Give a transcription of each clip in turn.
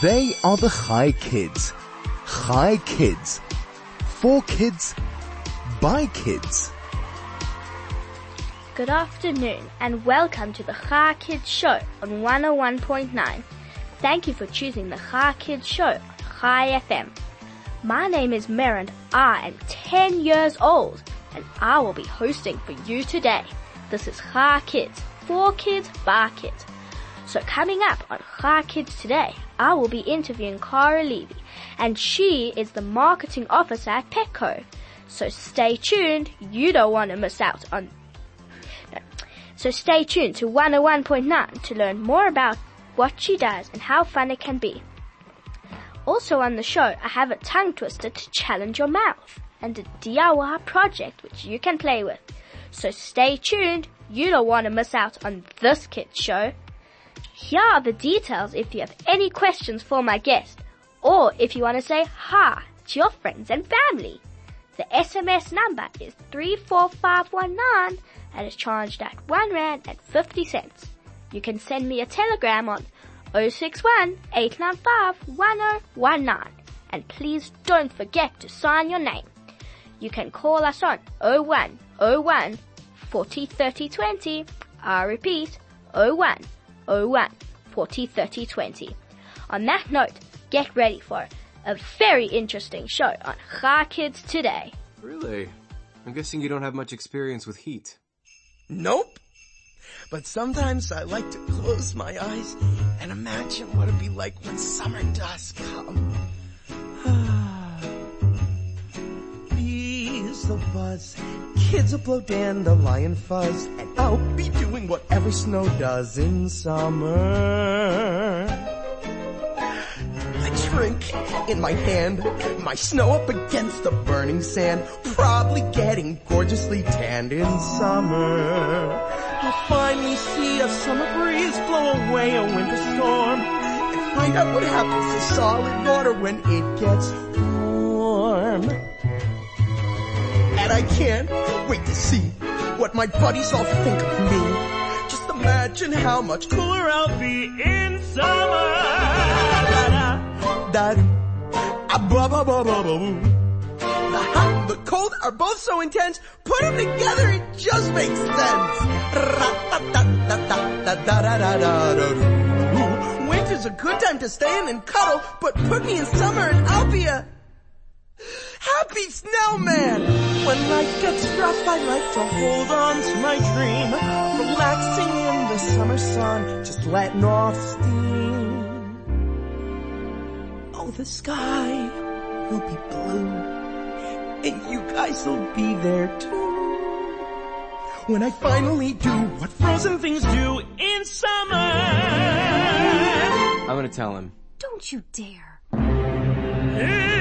They are the Chai Kids. Chai Kids. For kids. By kids. Good afternoon and welcome to the Chai Kids Show on 101.9. Thank you for choosing the Chai Kids Show on Chai FM. My name is Mirand. I am 10 years old and I will be hosting for you today. This is Chai Kids, for kids, by kids. So coming up on Chai Kids today, I will be interviewing Kara Levy and she is the marketing officer at Petco. So stay tuned, you don't want to miss out on no. So stay tuned to 101.9 to learn more about what she does and how fun it can be. Also on the show, I have a tongue twister to challenge your mouth and a DIY project which you can play with. So stay tuned, you don't want to miss out on this kids show. Here are the details if you have any questions for my guest or if you want to say hi to your friends and family. The SMS number is 34519 and is charged at 1 Rand and 50 cents. You can send me a telegram on 061 895 1019 and please don't forget to sign your name. You can call us on 0101 40 30 20. I repeat 01 01 40 30 20. On that note, get ready for a very interesting show on Chai Kids today. Really? I'm guessing you don't have much experience with heat. Nope. But sometimes I like to close my eyes and imagine what it'd be like when summer does come. Bees will buzz, kids will blow dandelion fuzz, and I'll be doing whatever snow does in summer. I drink in my hand, my snow up against the burning sand, probably getting gorgeously tanned in summer. I'll finally see a summer breeze blow away a winter storm, and find out what happens to solid water when it gets warm. And I can't wait to see what my buddies all think of me. Just imagine how much cooler I'll be in summer. The hot and the cold are both so intense, put them together, it just makes sense. Winter's a good time to stay in and cuddle, but put me in summer and I'll be a happy snowman. When life gets rough, I like to hold on to my dream, relaxing in the summer sun, just letting off steam. Oh, the sky will be blue, and you guys will be there too. When I finally do what frozen things do in summer. I'm gonna tell him. Don't you dare. In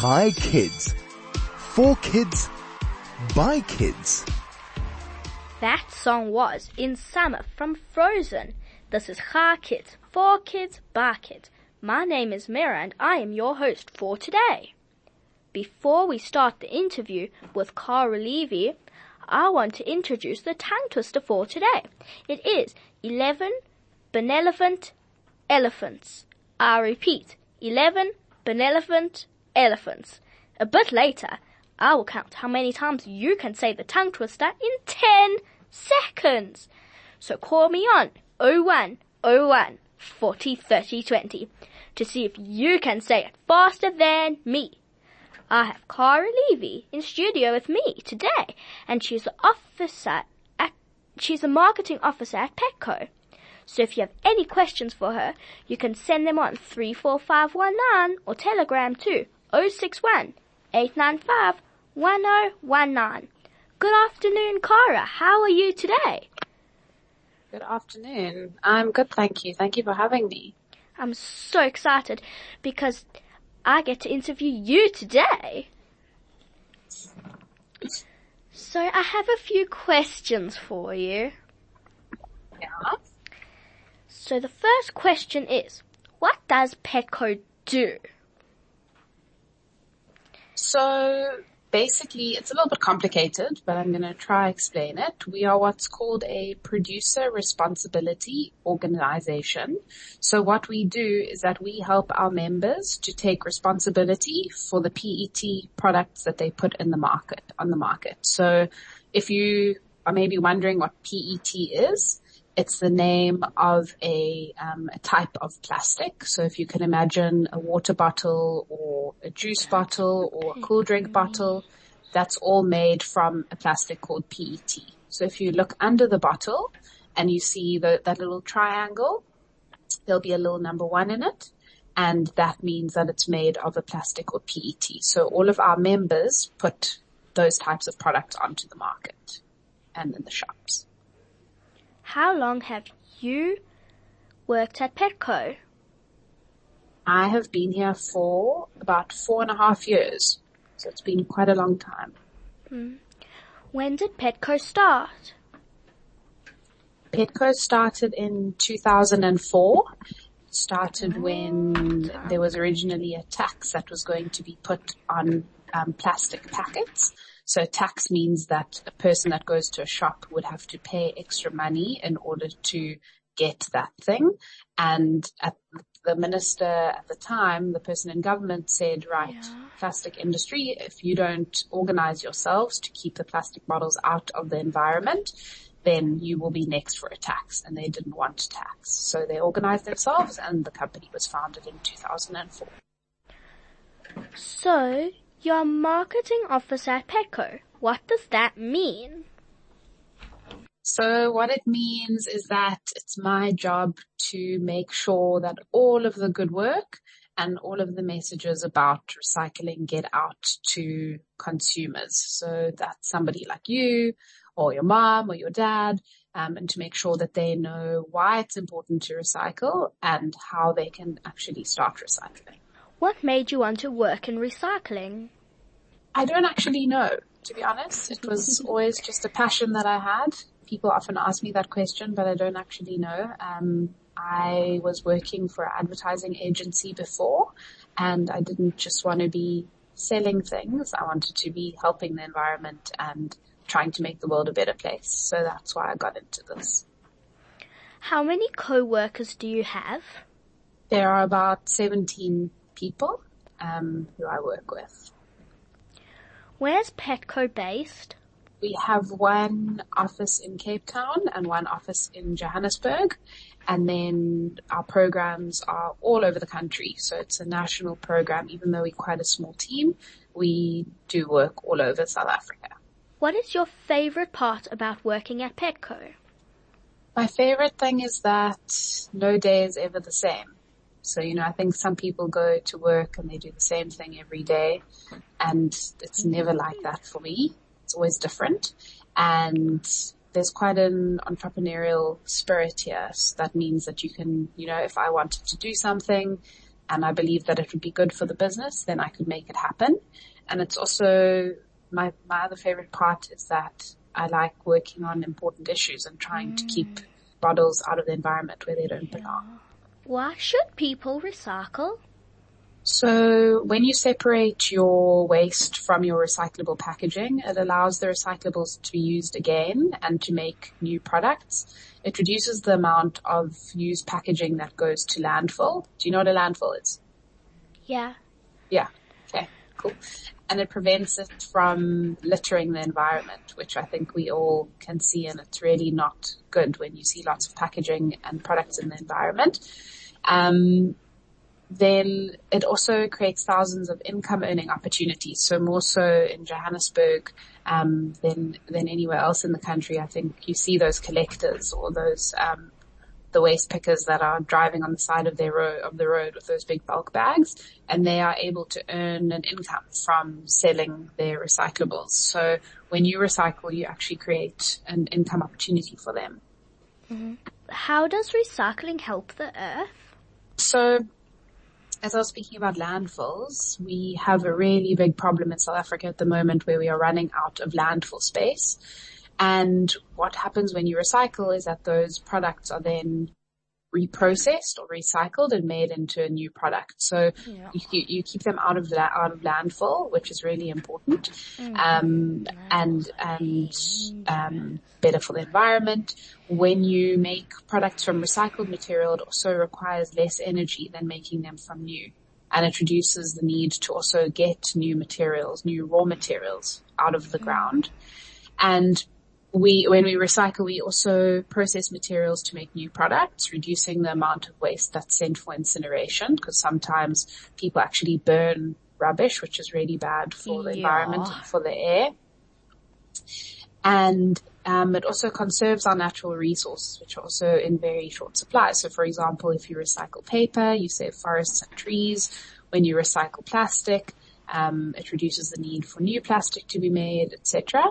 Chai Kids. For kids. By kids. That song was In Summer from Frozen. This is Chai Kids, for kids, by kids. My name is Mira and I am your host for today. Before we start the interview with Kara Levy, I want to introduce the tongue twister for today. It is 11 benevolent elephants. I repeat, 11 benevolent elephants. A bit later, I will count how many times you can say the tongue twister in 10 seconds. So call me on 0101 40 30 20 to see if you can say it faster than me. I have Kara Levy in studio with me today, and she's the officer at, she's a marketing officer at Petco. So if you have any questions for her, you can send them on 34519 or telegram to 061 895 1019. Good afternoon, Kara. How are you today? Good afternoon. I'm good, thank you. Thank you for having me. I'm so excited because I get to interview you today. So I have a few questions for you. Yeah. So the first question is, what does Petco do? So basically, it's a little bit complicated, but I'm going to try explain it. We are what's called a producer responsibility organization. So what we do is that we help our members to take responsibility for the PET products that they put in the market, on the market. So if you are maybe wondering what PET is, it's the name of a, um, a type of plastic. So if you can imagine a water bottle or a juice bottle or a cool drink bottle, that's all made from a plastic called PET. So if you look under the bottle and you see the, that little triangle, there'll be a little number one in it. And that means that it's made of a plastic or PET. So all of our members put those types of products onto the market and in the shops. How long have you worked at Petco? I have been here for about four and a half years. So it's been quite a long time. Hmm. When did Petco start? Petco started in 2004. It Started oh, when there was originally a tax that was going to be put on um, plastic packets. So tax means that a person that goes to a shop would have to pay extra money in order to get that thing. And at the minister at the time, the person in government said, right, yeah. plastic industry, if you don't organize yourselves to keep the plastic bottles out of the environment, then you will be next for a tax. And they didn't want tax. So they organized themselves and the company was founded in 2004. So you're marketing officer at Petco. What does that mean? So what it means is that it's my job to make sure that all of the good work and all of the messages about recycling get out to consumers. So that's somebody like you or your mom or your dad, um, and to make sure that they know why it's important to recycle and how they can actually start recycling. What made you want to work in recycling? I don't actually know, to be honest. It was always just a passion that I had. People often ask me that question, but I don't actually know. Um, I was working for an advertising agency before and I didn't just want to be selling things. I wanted to be helping the environment and trying to make the world a better place. So that's why I got into this. How many co-workers do you have? There are about 17 people um, who I work with. Where's Petco based? We have one office in Cape Town and one office in Johannesburg. And then our programs are all over the country. So it's a national program. Even though we're quite a small team, we do work all over South Africa. What is your favorite part about working at Petco? My favorite thing is that no day is ever the same. So, you know, I think some people go to work and they do the same thing every day and it's never like that for me. It's always different. And there's quite an entrepreneurial spirit here. So that means that you can, you know, if I wanted to do something and I believe that it would be good for the business, then I could make it happen. And it's also my, my other favorite part is that I like working on important issues and trying mm. to keep mm. bottles out of the environment where they don't belong. Why should people recycle? So when you separate your waste from your recyclable packaging, it allows the recyclables to be used again and to make new products. It reduces the amount of used packaging that goes to landfill. Do you know what a landfill is? Yeah. Yeah. Okay. Cool. And it prevents it from littering the environment, which I think we all can see and it's really not good when you see lots of packaging and products in the environment. Um, then it also creates thousands of income earning opportunities. So more so in Johannesburg um, than than anywhere else in the country. I think you see those collectors or those um, the waste pickers that are driving on the side of their road of the road with those big bulk bags, and they are able to earn an income from selling their recyclables. So when you recycle, you actually create an income opportunity for them. Mm-hmm. How does recycling help the earth? So as I was speaking about landfills, we have a really big problem in South Africa at the moment where we are running out of landfill space. And what happens when you recycle is that those products are then reprocessed or recycled and made into a new product. So Yeah. you, you keep them out of la- out of landfill, which is really important, um, and and um, better for the environment. When you make products from recycled material, it also requires less energy than making them from new, and it reduces the need to also get new materials, new raw materials out of the ground, and we, when we recycle, we also process materials to make new products, reducing the amount of waste that's sent for incineration, because sometimes people actually burn rubbish, which is really bad for the Yeah. environment and for the air. And um, it also conserves our natural resources, which are also in very short supply. So, for example, if you recycle paper, you save forests and trees. When you recycle plastic, um, it reduces the need for new plastic to be made, etc.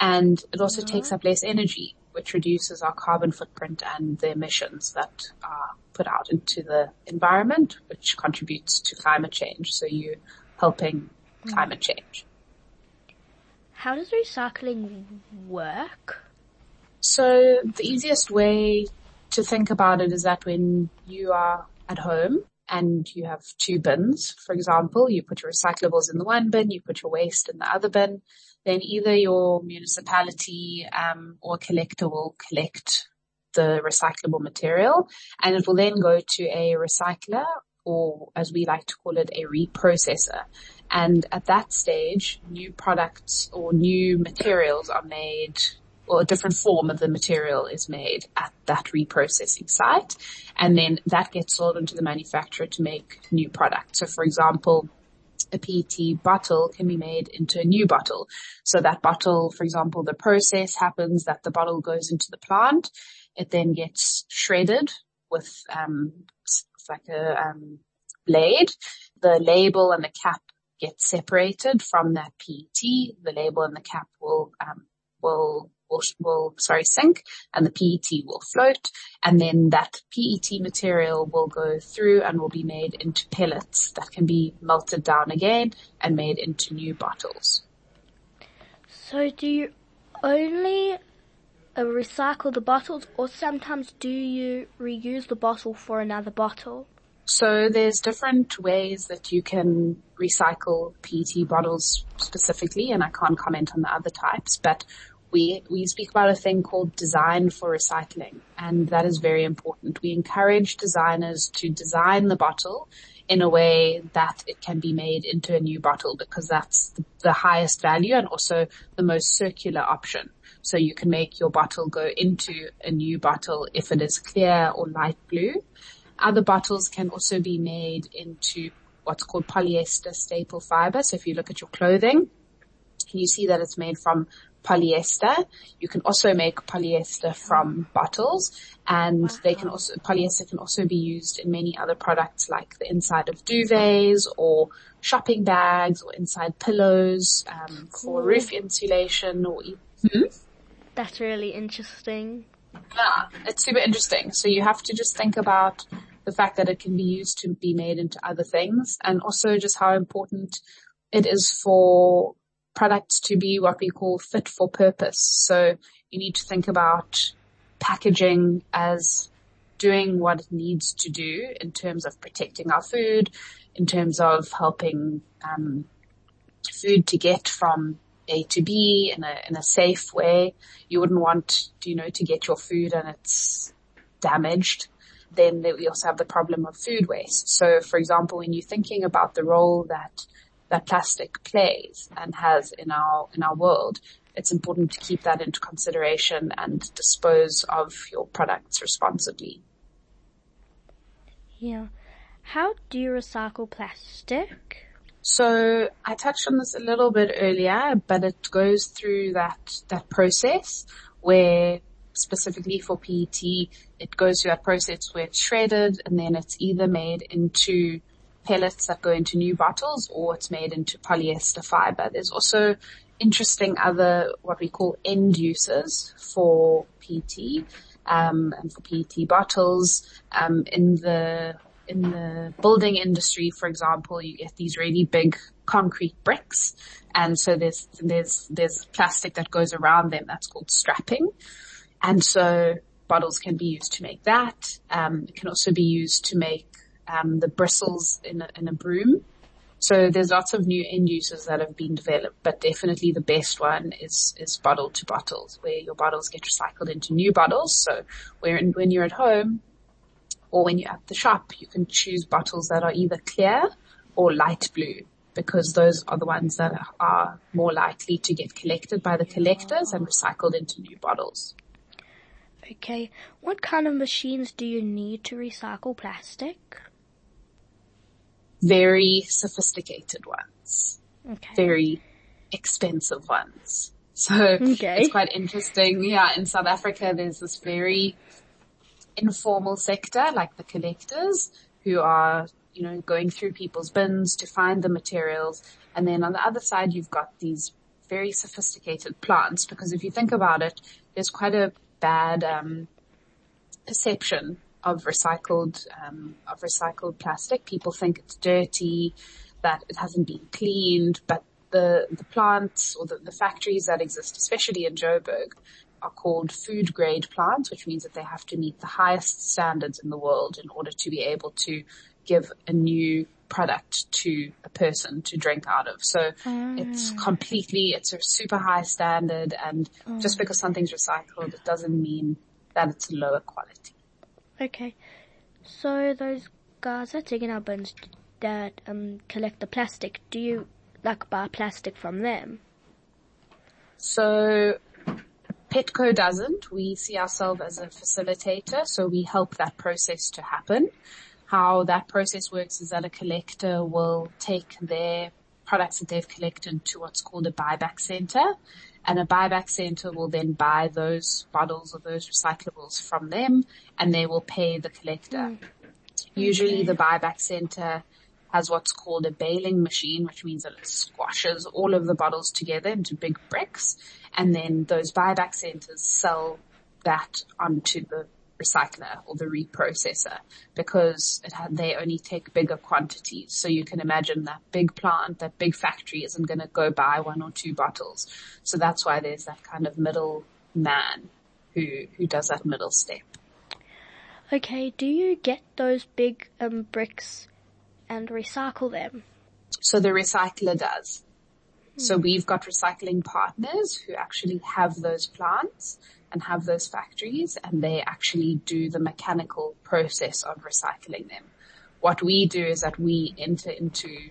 And it also uh-huh. takes up less energy, which reduces our carbon footprint and the emissions that are put out into the environment, which contributes to climate change. So you're helping mm. climate change. How does recycling work? So the easiest way to think about it is that when you are at home and you have two bins, for example, you put your recyclables in the one bin, you put your waste in the other bin, then either your municipality um, or collector will collect the recyclable material and it will then go to a recycler or as we like to call it, a reprocessor. And at that stage, new products or new materials are made or a different form of the material is made at that reprocessing site. And then that gets sold into the manufacturer to make new products. So for example, a PET bottle can be made into a new bottle. So that bottle, for example, the process happens that the bottle goes into the plant. It then gets shredded with, um, like a, um, blade. The label and the cap get separated from that PET. The label and the cap will, um, will, will, will, sorry, sink and the PET will float and then that PET material will go through and will be made into pellets that can be melted down again and made into new bottles. So do you only uh, recycle the bottles or sometimes do you reuse the bottle for another bottle? So there's different ways that you can recycle PET bottles specifically, and I can't comment on the other types, but we, we speak about a thing called design for recycling, and that is very important. We encourage designers to design the bottle in a way that it can be made into a new bottle because that's the, the highest value and also the most circular option. So you can make your bottle go into a new bottle if it is clear or light blue. Other bottles can also be made into what's called polyester staple fiber. So if you look at your clothing, you see that it's made from polyester. You can also make polyester from bottles and they can also, polyester can also be used in many other products like the inside of duvets or shopping bags or inside pillows, um, for roof insulation or e- That's really interesting. yeah, it's super interesting. So you have to just think about the fact that it can be used to be made into other things and also just how important it is for products to be what we call fit for purpose. So you need to think about packaging as doing what it needs to do in terms of protecting our food, in terms of helping um, food to get from A to B in a in a safe way. You wouldn't want you know to get your food and it's damaged. Then we also have the problem of food waste. So, for example, when you're thinking about the role that that plastic plays and has in our in our world, it's important to keep that into consideration and dispose of your products responsibly. Yeah. How do you recycle plastic? So I touched on this a little bit earlier, but it goes through that, that process where specifically for PET, it goes through that process where it's shredded and then it's either made into pellets that go into new bottles or it's made into polyester fiber. There's also interesting other, what we call end uses for PET, um, and for PET bottles, um, in the in the building industry, for example, you get these really big concrete bricks. And so there's, there's, there's plastic that goes around them that's called strapping. And so bottles can be used to make that. Um, it can also be used to make um, the bristles in a, in a broom. So there's lots of new end uses that have been developed, but definitely the best one is, is bottle to bottles where your bottles get recycled into new bottles. So where, when you're at home or when you're at the shop, you can choose bottles that are either clear or light blue because those are the ones that are more likely to get collected by the collectors and recycled into new bottles. Okay, what kind of machines do you need to recycle plastic? Very sophisticated ones. Okay. Very expensive ones. So Okay. it's quite interesting. Yeah, in South Africa there's this very informal sector like the collectors who are, you know, going through people's bins to find the materials. And then on the other side you've got these very sophisticated plants because if you think about it, there's quite a bad um, perception of recycled um, of recycled plastic. People think it's dirty, that it hasn't been cleaned, but the the plants or the, the factories that exist, especially in Joburg, are called food grade plants, which means that they have to meet the highest standards in the world in order to be able to give a new product to a person to drink out of. So it's completely, it's a super high standard and just because something's recycled, it doesn't mean that it's lower quality. Okay. So those guys dig in our bins that um collect the plastic, do you like buy plastic from them? So Petco doesn't. We see ourselves as a facilitator, so we help that process to happen. How that process works is that a collector will take their products that they've collected to what's called a buyback center. And a buyback center will then buy those bottles or those recyclables from them and they will pay the collector. Mm. Usually the buyback center has what's called a baling machine, which means that it squashes all of the bottles together into big bricks. And then those buyback centers sell that onto the recycler or the reprocessor because ha- they only take bigger quantities. So you can imagine that big plant, that big factory isn't going to go buy one or two bottles. So that's why there's that kind of middle man who, who does that middle step. Okay, do you get those big um bricks and recycle them? So the recycler does. So we've got recycling partners who actually have those plants and have those factories and they actually do the mechanical process of recycling them. What we do is that we enter into,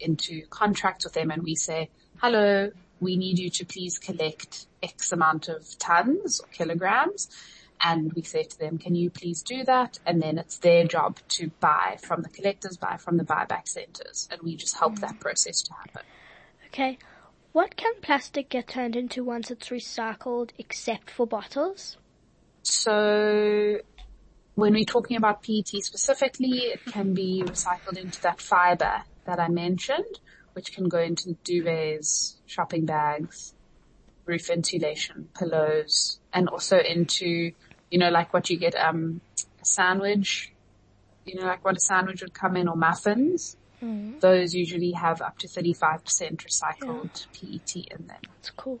into contracts with them and we say, hello, we need you to please collect X amount of tons or kilograms. And we say to them, can you please do that? And then it's their job to buy from the collectors, buy from the buyback centers. And we just help that mm. process to happen. Okay. What can plastic get turned into once it's recycled except for bottles? So when we're talking about PET specifically, it can be recycled into that fiber that I mentioned, which can go into duvets, shopping bags, roof insulation, pillows, and also into, you know, like what you get, um, a sandwich, you know, like what a sandwich would come in or muffins. Mm-hmm. Those usually have up to 35% recycled PET in them. It's cool.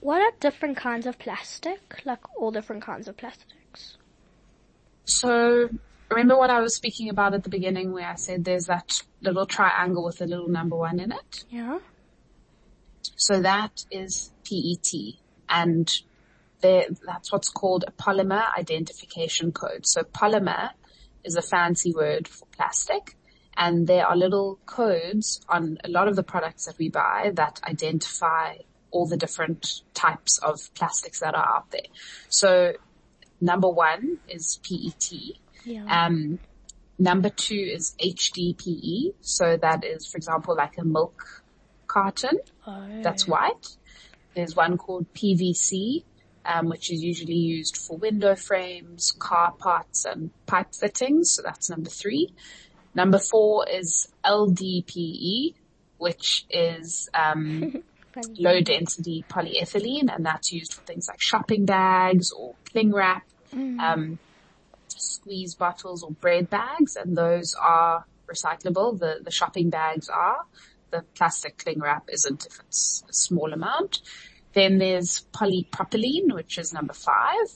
What are different kinds of plastic? Like all different kinds of plastics? So remember what I was speaking about at the beginning where I said there's that little triangle with a little number one in it? Yeah. So that is PET and that's what's called a polymer identification code. So polymer is a fancy word for plastic and there are little codes on a lot of the products that we buy that identify all the different types of plastics that are out there. So number one is PET. Yeah. Um, number two is HDPE. So that is, for example, like a milk carton oh. that's white. There's one called PVC, um, which is usually used for window frames, car parts, and pipe fittings. So that's number three. Number four is LDPE, which is um, low density polyethylene, and that's used for things like shopping bags or cling wrap, um, squeeze bottles or bread bags, and those are recyclable. The the shopping bags are. The plastic cling wrap isn't if it's a small amount. Then there's polypropylene, which is number five.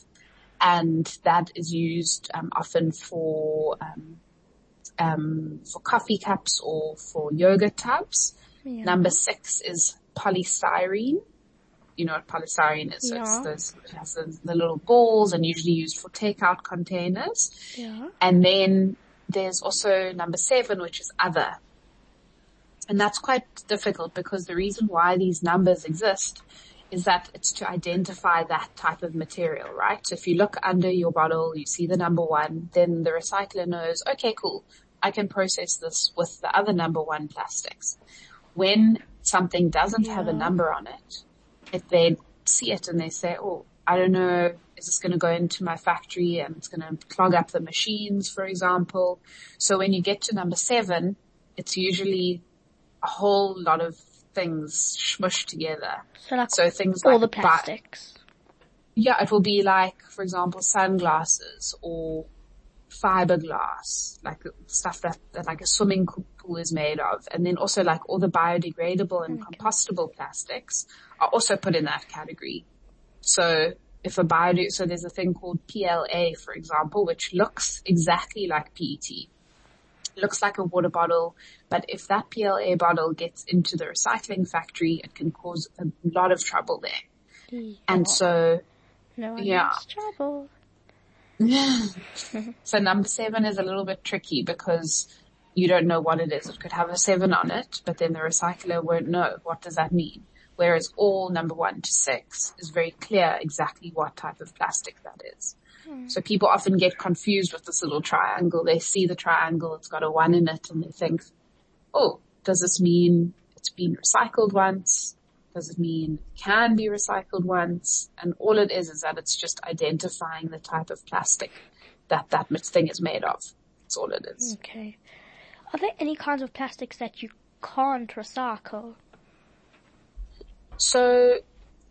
and that is used um, often for um, um, for coffee cups or for yogurt tubs. Yeah. Number six is polystyrene. You know what polystyrene is? So it's those, it has the, the little balls and usually used for takeout containers. Yeah. And then there's also number seven, which is other. And that's quite difficult because the reason why these numbers exist is that it's to identify that type of material, right? So if you look under your bottle, you see the number one, then the recycler knows, okay, cool. I can process this with the other number one plastics. When something doesn't have a number on it, if they see it and they say, oh, I don't know, is this going to go into my factory and it's going to clog up the machines, for example. So when you get to number seven, it's usually a whole lot of things smushed together. So like So things all like the bi- plastics. yeah, it will be like, for example, sunglasses or fiberglass, like stuff that, that like a swimming pool is made of. And then also like all the biodegradable and compostable plastics are also put in that category. So if a bio, so there's a thing called PLA, for example, which looks exactly like PET. Looks like a water bottle, but if that PLA bottle gets into the recycling factory, it can cause a lot of trouble there. Hmm. And so No one yeah. trouble. So number seven is a little bit tricky because you don't know what it is. It could have a seven on it, but then the recycler won't know. What does that mean? Whereas all number one to six is very clear exactly what type of plastic that is. Hmm. So people often get confused with this little triangle. They see the triangle, it's got a one in it and they think, oh, does this mean it's been recycled once? Does it mean it can be recycled once? And all it is is that it's just identifying the type of plastic that that thing is made of. That's all it is. Okay. Are there any kinds of plastics that you can't recycle? So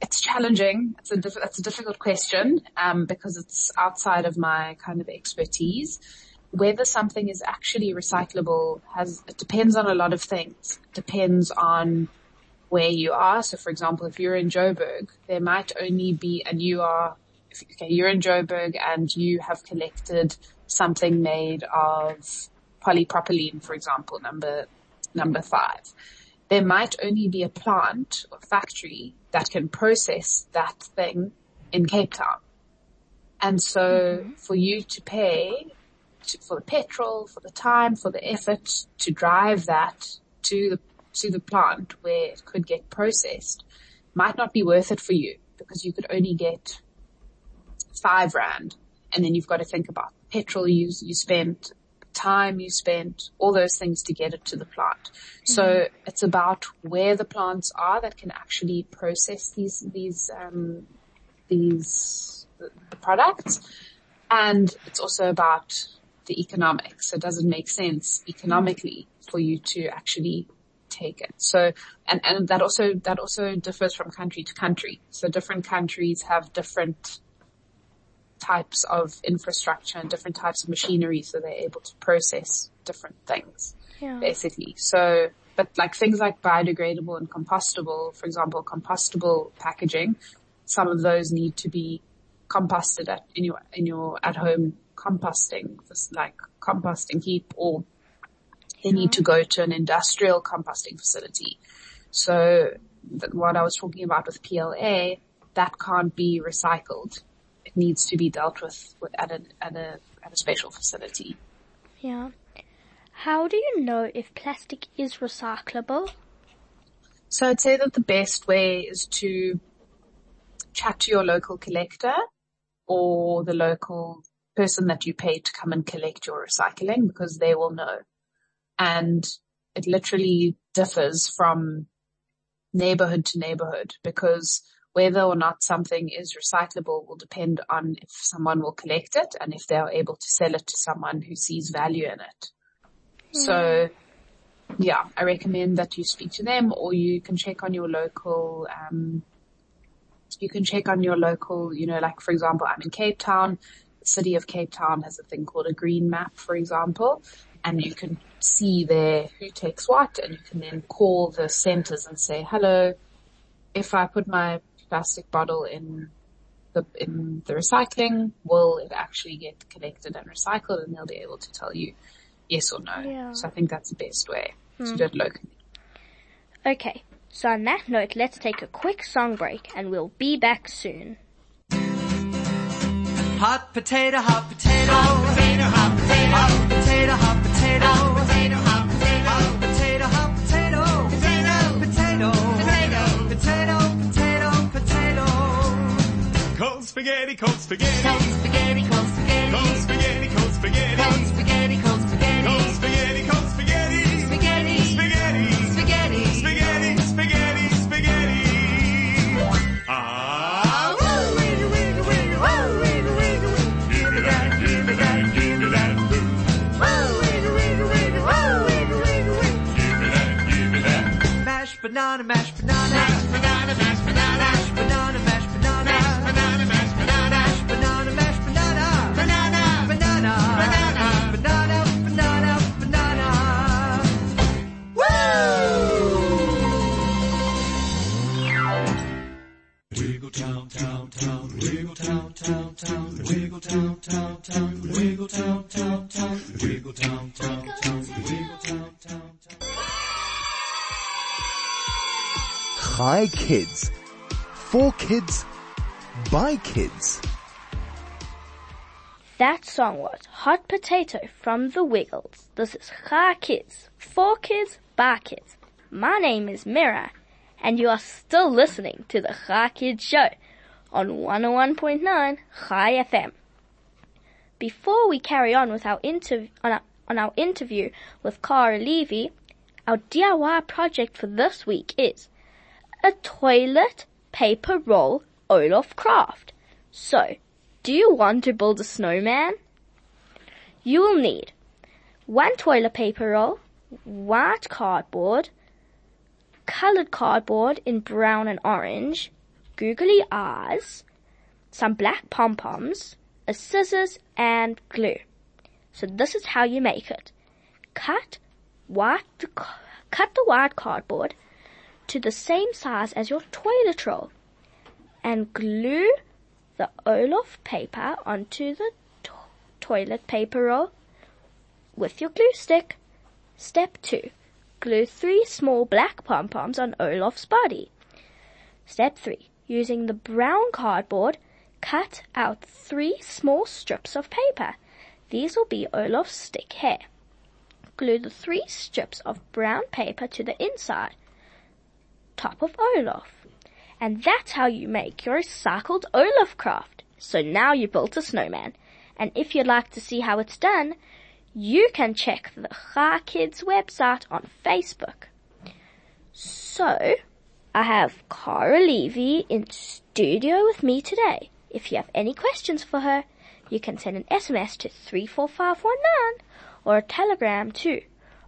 it's challenging. It's a diff- it's a difficult question um, because it's outside of my kind of expertise. Whether something is actually recyclable has it depends on a lot of things. It depends on where you are. So, for example, if you're in Joburg, there might only be, and you are, if, okay, you're in Joburg and you have collected something made of polypropylene, for example, number number five there might only be a plant or factory that can process that thing in Cape Town. And so mm-hmm. for you to pay to, for the petrol, for the time, for the effort to drive that to the, to the plant where it could get processed might not be worth it for you because you could only get five rand and then you've got to think about petrol you, you spent, time you spent, all those things to get it to the plant. So it's about where the plants are that can actually process these, these, um, these, the, the products. And it's also about the economics. So does it make sense economically for you to actually take it? So, and, and that also, that also differs from country to country. So different countries have different types of infrastructure and different types of machinery so they're able to process different things Yeah. basically. So, but like things like biodegradable and compostable, for example, compostable packaging, some of those need to be composted at, in your, in your at home composting, like composting heap or they need to go to an industrial composting facility. So what I was talking about with PLA, that can't be recycled. It needs to be dealt with, with at a, at a, at a special facility. Yeah. How do you know if plastic is recyclable? So I'd say that the best way is to chat to your local collector or the local person that you pay to come and collect your recycling because they will know. And it literally differs from neighborhood to neighborhood because whether or not something is recyclable will depend on if someone will collect it and if they are able to sell it to someone who sees value in it. So yeah, I recommend that you speak to them or you can check on your local, um, you can check on your local, you know, like for example, I'm in Cape Town. The city of Cape Town has a thing called a green map, for example, and you can see there who takes what and you can then call the centers and say, hello, if I put my plastic bottle in the, in the recycling, will it actually get collected and recycled and they'll be able to tell you yes or no. Yeah. So I think that's the best way to hmm. do it locally. Okay, so on that note, let's take a quick song break and we'll be back soon. Hot potato, hot potato, hot potato, hot potato, hot potato, hot potato, hot potato, spaghetti, cold spaghetti, Cold spaghetti, cold spaghetti, cold spaghetti, cold spaghetti, cold spaghetti, cold spaghetti, cold spaghetti, spaghetti, spaghetti, spaghetti, spaghetti. spaghetti, spaghetti, spaghetti. Ah, woo, wiggle, wiggle, wiggle, woo, wiggle, wiggle, wiggle. Give me that, give me that, give me that. Woo, wiggle, wiggle, wiggle, woo, wiggle, wiggle, wiggle. Give me that, give me that. Mashed banana, kids. For kids. By kids. That song was Hot Potato from The Wiggles. This is Chai Kids, for kids, by kids. My name is Mira, and you are still listening to the Chai Kids Show on 101.9 Chai FM. Before we carry on with our interview, on our, on our interview with Kara Levy, our DIY project for this week is a toilet paper roll Olaf craft. So, do you want to build a snowman? You will need one toilet paper roll, white cardboard, colored cardboard in brown and orange, googly eyes, some black pom-poms, a scissors, and glue. So this is how you make it. Cut white, cut the white cardboard to the same size as your toilet roll and glue the Olaf paper onto the to- toilet paper roll with your glue stick. Step 2. Glue three small black pom-poms on Olaf's body. Step 3. Using the brown cardboard, cut out three small strips of paper. These will be Olaf's stick hair. Glue the three strips of brown paper to the inside, top of Olaf. And that's how you make your recycled Olaf craft. So now you built a snowman. And if you'd like to see how it's done, you can check the Chai Kids website on Facebook. So, I have Kara Levy in studio with me today. If you have any questions for her, you can send an SMS to 34519 or a telegram to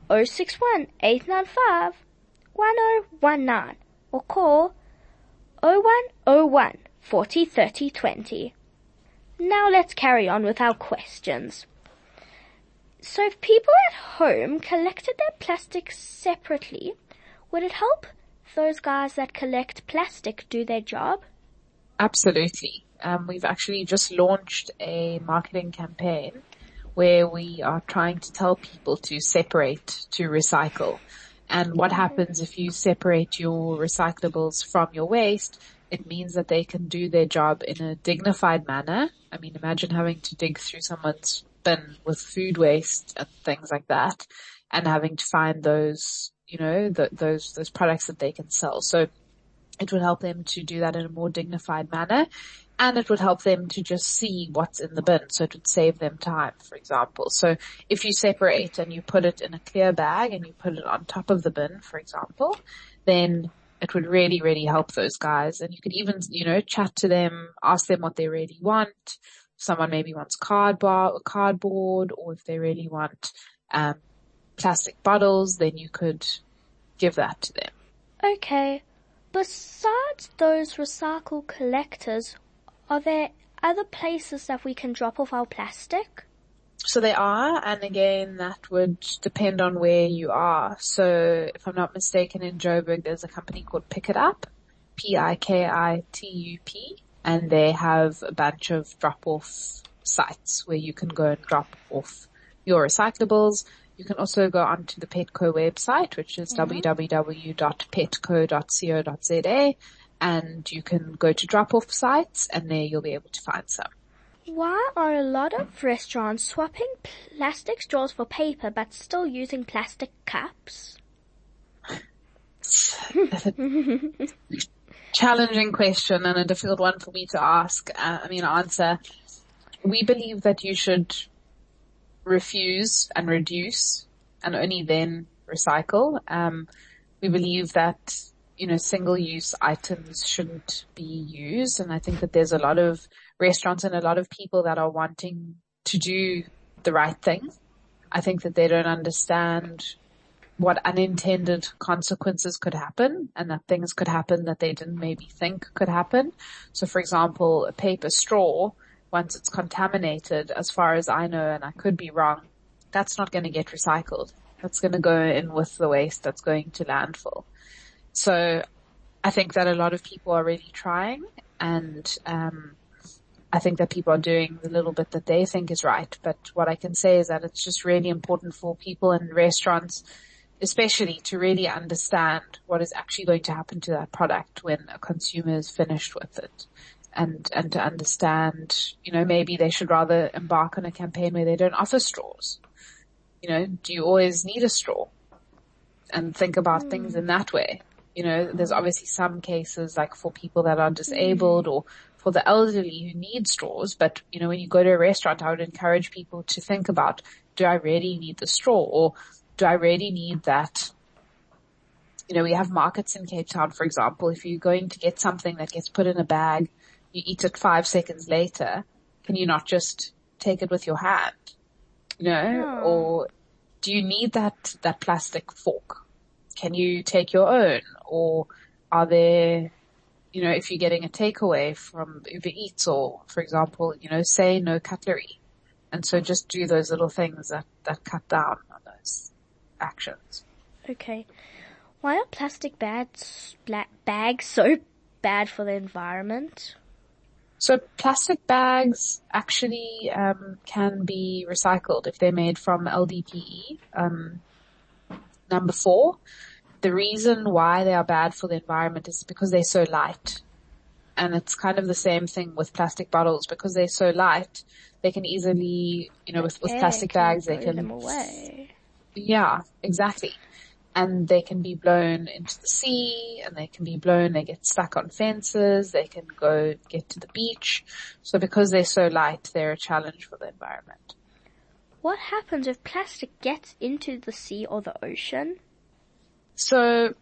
061 895 1019 or call 0101 40 30 20. Now let's carry on with our questions. So if people at home collected their plastic separately, would it help those guys that collect plastic do their job? Absolutely. Um, we've actually just launched a marketing campaign where we are trying to tell people to separate to recycle. And what happens if you separate your recyclables from your waste? It means that they can do their job in a dignified manner. I mean, imagine having to dig through someone's bin with food waste and things like that and having to find those, you know, th those, those products that they can sell. So it would help them to do that in a more dignified manner and it would help them to just see what's in the bin. So it would save them time, for example. So if you separate and you put it in a clear bag and you put it on top of the bin, for example, then it would really, really help those guys. And you could even, you know, chat to them, ask them what they really want. Someone maybe wants cardboard, cardboard, or if they really want, um, plastic bottles, then you could give that to them. Okay. Besides those recycle collectors, are there other places that we can drop off our plastic? So they are, and again, that would depend on where you are. So if I'm not mistaken, in Joburg, there's a company called Pikitup, P-I-K-I-T-U-P, and they have a bunch of drop-off sites where you can go and drop off your recyclables. You can also go onto the Petco website, which is mm-hmm. www.petco.co.za, and you can go to drop-off sites, and there you'll be able to find some. Why are a lot of restaurants swapping plastic straws for paper but still using plastic cups? challenging question and a difficult one for me to ask. Uh, I mean, answer. We believe that you should refuse and reduce and only then recycle. Um, we believe that, you know, single use items shouldn't be used. And I think that there's a lot of restaurants and a lot of people that are wanting to do the right thing. I think that they don't understand what unintended consequences could happen and that things could happen that they didn't maybe think could happen. So for example, a paper straw, once it's contaminated, as far as I know, and I could be wrong, that's not going to get recycled. That's going to go in with the waste that's going to landfill. So I think that a lot of people are really trying and, um, I think that people are doing the little bit that they think is right. But what I can say is that it's just really important for people in restaurants especially to really understand what is actually going to happen to that product when a consumer is finished with it. And, and to understand, you know, maybe they should rather embark on a campaign where they don't offer straws. You know, do you always need a straw? And think about things in that way. You know, there's obviously some cases like for people that are mm. disabled or for the elderly who need straws, but you know, when you go to a restaurant, I would encourage people to think about, do I really need the straw? Or do I really need that? You know, we have markets in Cape Town, for example. If you're going to get something that gets put in a bag, you eat it five seconds later, can you not just take it with your hand? You know, or do you need that, that plastic fork? Can you take your own? Or are there, you know, if you're getting a takeaway from Uber Eats or, for example, you know, say no cutlery. And so just do those little things that, that cut down on those actions. Okay. Why are plastic bags, bags so bad for the environment? So plastic bags actually um, can be recycled if they're made from LDPE. Um, number four, the reason why they are bad for the environment is because they're so light. And it's kind of the same thing with plastic bottles because they're so light. They can easily, you know, with, with plastic bags, they can them away. Yeah, exactly. And they can be blown into the sea and they can be blown, they get stuck on fences, they can go get to the beach. So because they're so light, they're a challenge for the environment. What happens if plastic gets into the sea or the ocean? So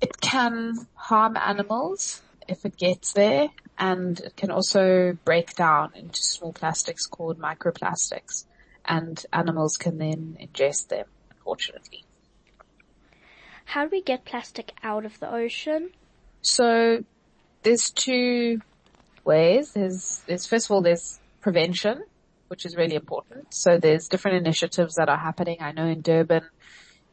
it can harm animals if it gets there and it can also break down into small plastics called microplastics and animals can then ingest them, unfortunately. How do we get plastic out of the ocean? So there's two ways. There's, there's first of all, there's prevention, which is really important. So there's different initiatives that are happening. I know in Durban,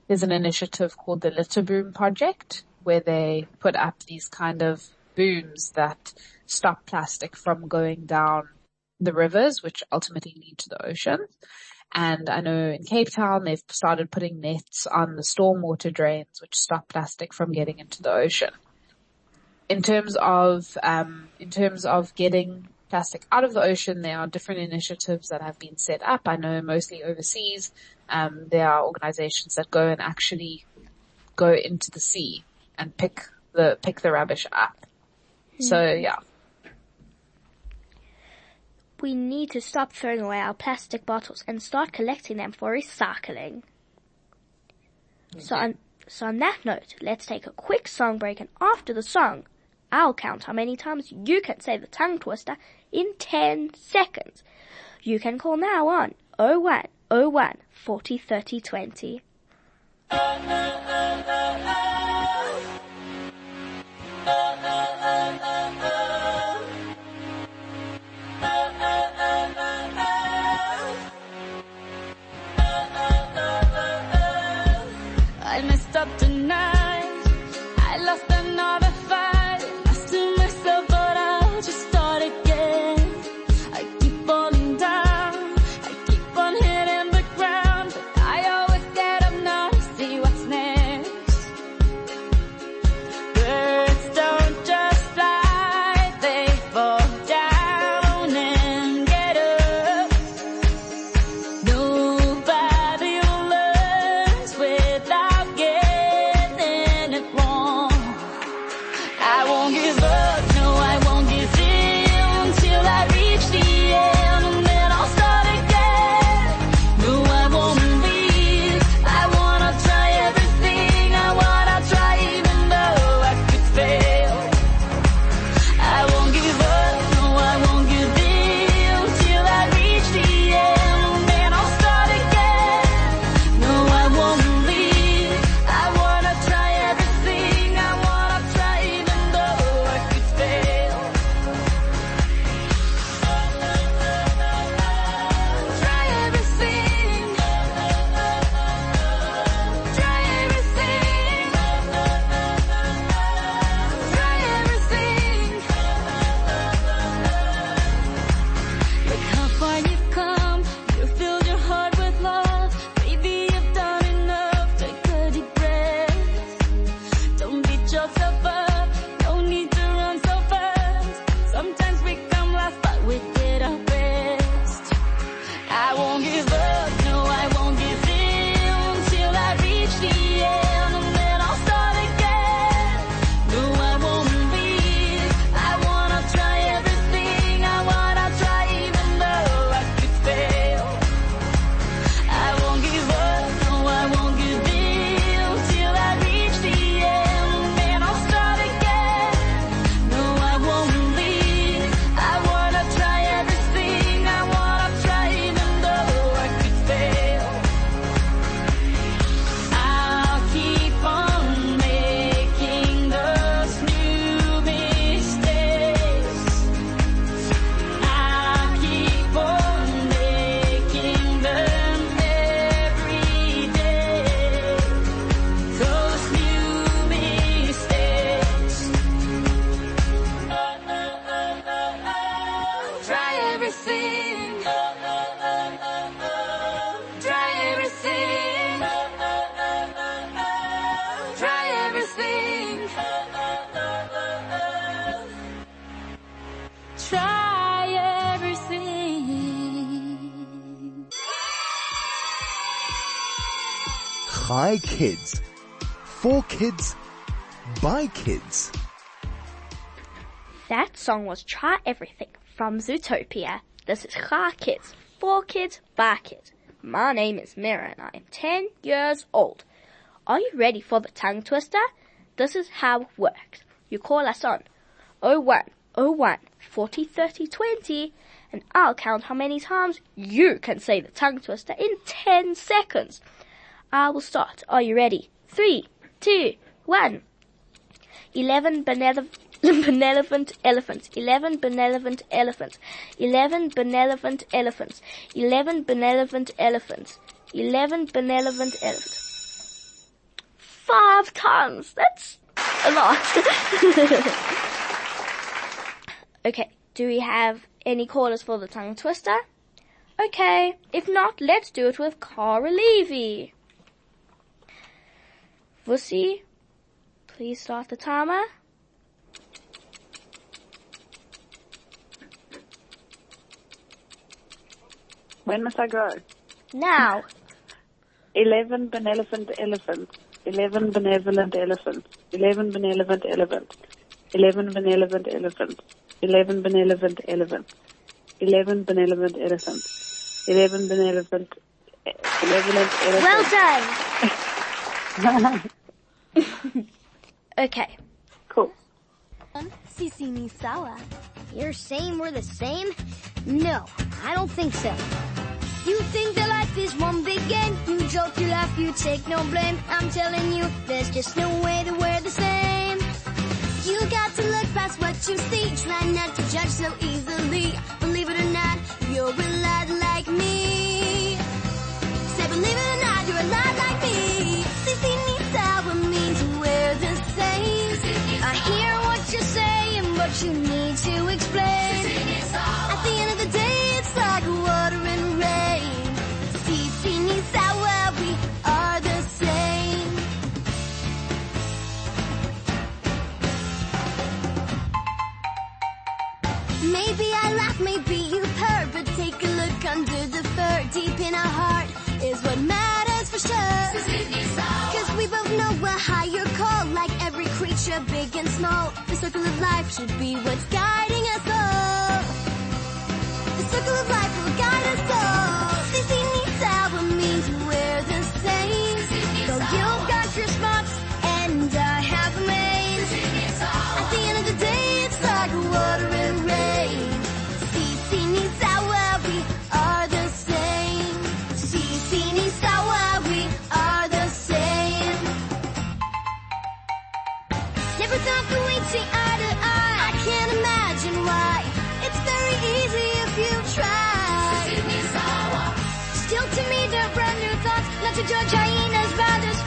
there's an initiative called the Litter Boom Project where they put up these kind of booms that stop plastic from going down the rivers, which ultimately lead to the ocean. And I know in Cape Town, they've started putting nets on the stormwater drains, which stop plastic from getting into the ocean. In terms of, um, in terms of getting plastic out of the ocean, there are different initiatives that have been set up. I know mostly overseas, um, there are organizations that go and actually go into the sea and pick the, pick the rubbish up. So yeah. We need to stop throwing away our plastic bottles and start collecting them for recycling. So on, so on that note, let's take a quick song break and after the song, I'll count how many times you can say the tongue twister in 10 seconds. You can call now on 01 01 40 30 20. Kids. For kids, by kids. That song was Try Everything from Zootopia. This is Chai Kids, for kids, by kids. My name is Mira and I am 10 years old. Are you ready for the tongue twister? This is how it works. You call us on 01 01 40 30 20 and I'll count how many times you can say the tongue twister in 10 seconds. I will start. Are you ready? Three, two, one. Eleven benevolent, elephants. Eleven benevolent elephants. Eleven benevolent elephants. Eleven benevolent elephants. Eleven benevolent elephants. Five times. That's a lot. okay. Do we have any callers for the tongue twister? Okay. If not, let's do it with Kara Levy. Vusi, please start the timer. When must I go? Now. 11 benevolent elephants. 11 benevolent elephants. 11 benevolent elephants. 11 benevolent elephants. 11 benevolent elephants. 11 benevolent elephants. 11 benevolent benevolent Well done. okay. Cool. Um, Sisi ni sawa. You're saying we're the same? No, I don't think so. You think that life is one big game. You joke, you laugh, you take no blame. I'm telling you, there's just no way that we're the same. You got to look past what you see. Try not to judge so easily. Believe it or not, you're a lot like me. You need life should be what's got Georgiana's brothers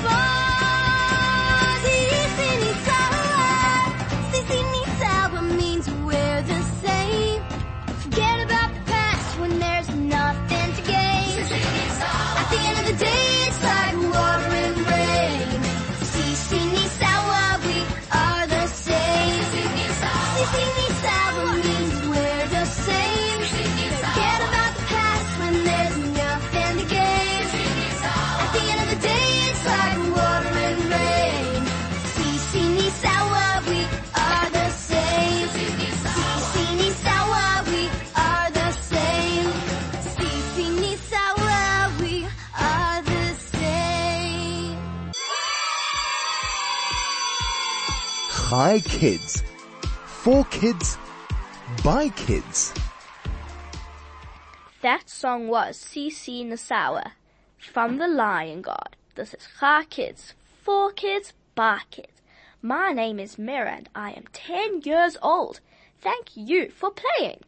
by kids. For kids, by kids. That song was Sisi Ni Sawa from The Lion Guard. This is Chai Kids, for kids, by kids. My name is Mira and I am 10 years old. Thank you for playing.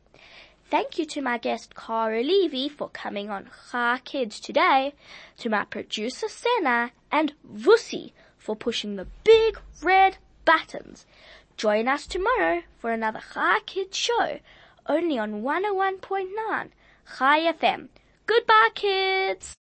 Thank you to my guest Kara Levy for coming on Chai Kids today, to my producer Senna and Vusi for pushing the big red battens. Join us tomorrow for another Chai Kids show, only on 101.9 Chai FM. Goodbye, kids!